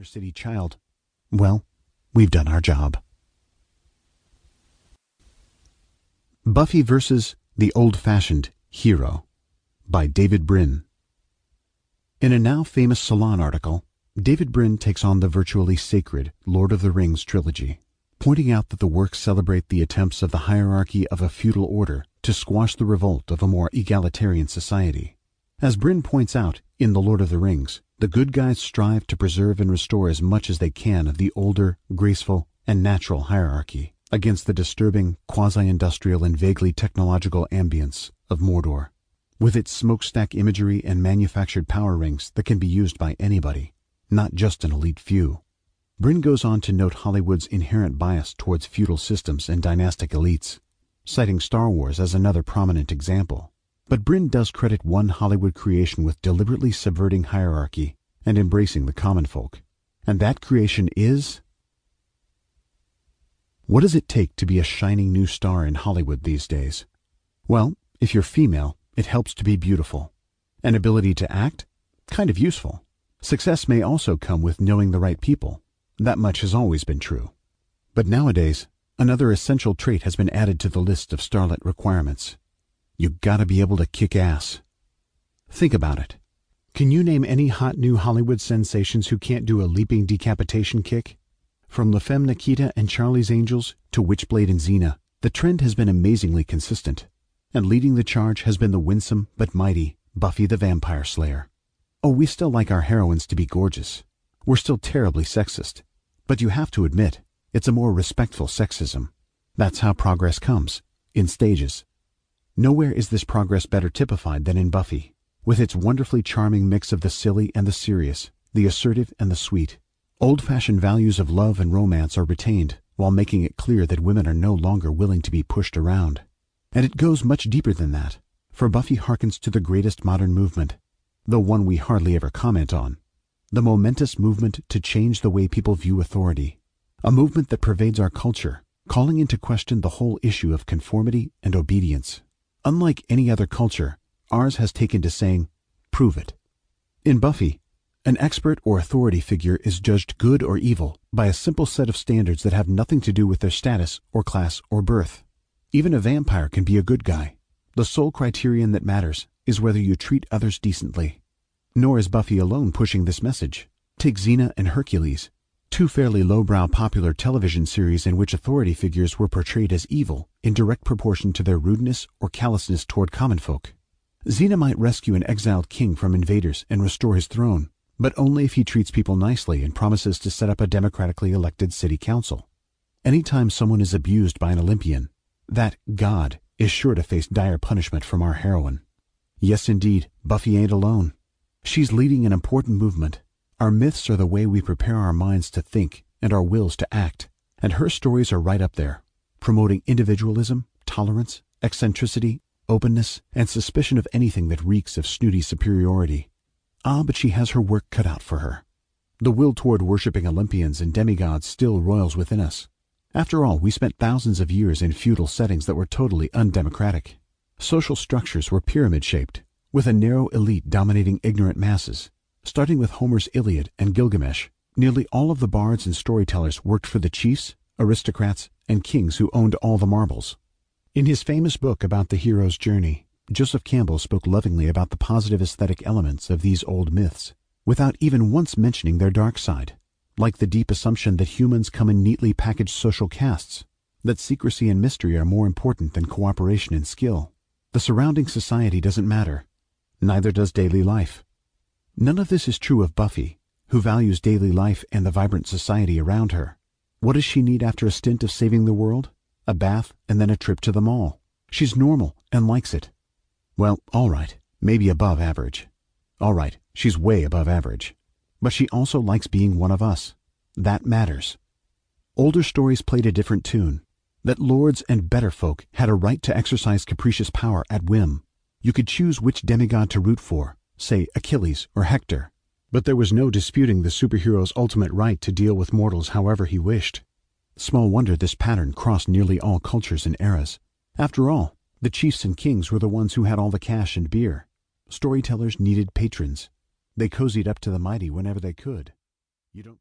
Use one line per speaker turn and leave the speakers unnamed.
inner city child. Well, we've done our job. Buffy versus the Old Fashioned Hero by David Brin. In a now famous Salon article, David Brin takes on the virtually sacred Lord of the Rings trilogy, pointing out that the works celebrate the attempts of the hierarchy of a feudal order to squash the revolt of a more egalitarian society. As Brin points out in The Lord of the Rings, the good guys strive to preserve and restore as much as they can of the older, graceful, and natural hierarchy against the disturbing, quasi-industrial and vaguely technological ambience of Mordor, with its smokestack imagery and manufactured power rings that can be used by anybody, not just an elite few. Brin goes on to note Hollywood's inherent bias towards feudal systems and dynastic elites, citing Star Wars as another prominent example. But Brin does credit one Hollywood creation with deliberately subverting hierarchy and embracing the common folk. And that creation is. What does it take to be a shining new star in Hollywood these days? Well, if you're female, it helps to be beautiful. An ability to act? Kind of useful. Success may also come with knowing the right people. That much has always been true. But nowadays, another essential trait has been added to the list of starlet requirements you gotta be able to kick ass. Think about it. Can you name any hot new Hollywood sensations who can't do a leaping decapitation kick? From La Femme Nikita and Charlie's Angels to Witchblade and Xena, the trend has been amazingly consistent. And leading the charge has been the winsome but mighty Buffy the Vampire Slayer. Oh, we still like our heroines to be gorgeous. We're still terribly sexist. But you have to admit, it's a more respectful sexism. That's how progress comes, in stages. Nowhere is this progress better typified than in Buffy, with its wonderfully charming mix of the silly and the serious, the assertive and the sweet. Old fashioned values of love and romance are retained, while making it clear that women are no longer willing to be pushed around. And it goes much deeper than that, for Buffy harkens to the greatest modern movement, though one we hardly ever comment on the momentous movement to change the way people view authority, a movement that pervades our culture, calling into question the whole issue of conformity and obedience. Unlike any other culture, ours has taken to saying, prove it. In Buffy, an expert or authority figure is judged good or evil by a simple set of standards that have nothing to do with their status or class or birth. Even a vampire can be a good guy. The sole criterion that matters is whether you treat others decently. Nor is Buffy alone pushing this message. Take Xena and Hercules, two fairly lowbrow popular television series in which authority figures were portrayed as evil in direct proportion to their rudeness or callousness toward common folk. Xena might rescue an exiled king from invaders and restore his throne, but only if he treats people nicely and promises to set up a democratically elected city council. Anytime someone is abused by an Olympian, that god is sure to face dire punishment from our heroine. Yes, indeed, Buffy ain't alone. She's leading an important movement our myths are the way we prepare our minds to think and our wills to act, and her stories are right up there, promoting individualism, tolerance, eccentricity, openness, and suspicion of anything that reeks of snooty superiority. Ah, but she has her work cut out for her. The will toward worshipping Olympians and demigods still roils within us. After all, we spent thousands of years in feudal settings that were totally undemocratic. Social structures were pyramid shaped, with a narrow elite dominating ignorant masses Starting with Homer's Iliad and Gilgamesh, nearly all of the bards and storytellers worked for the chiefs, aristocrats, and kings who owned all the marbles. In his famous book about the hero's journey, Joseph Campbell spoke lovingly about the positive aesthetic elements of these old myths, without even once mentioning their dark side, like the deep assumption that humans come in neatly packaged social castes, that secrecy and mystery are more important than cooperation and skill. The surrounding society doesn't matter. Neither does daily life. None of this is true of Buffy, who values daily life and the vibrant society around her. What does she need after a stint of saving the world? A bath and then a trip to the mall. She's normal and likes it. Well, all right, maybe above average. All right, she's way above average. But she also likes being one of us. That matters. Older stories played a different tune. That lords and better folk had a right to exercise capricious power at whim. You could choose which demigod to root for, say Achilles or Hector, but there was no disputing the superhero's ultimate right to deal with mortals however he wished. Small wonder this pattern crossed nearly all cultures and eras. After all, the chiefs and kings were the ones who had all the cash and beer. Storytellers needed patrons. They cozied up to the mighty whenever they could. You don't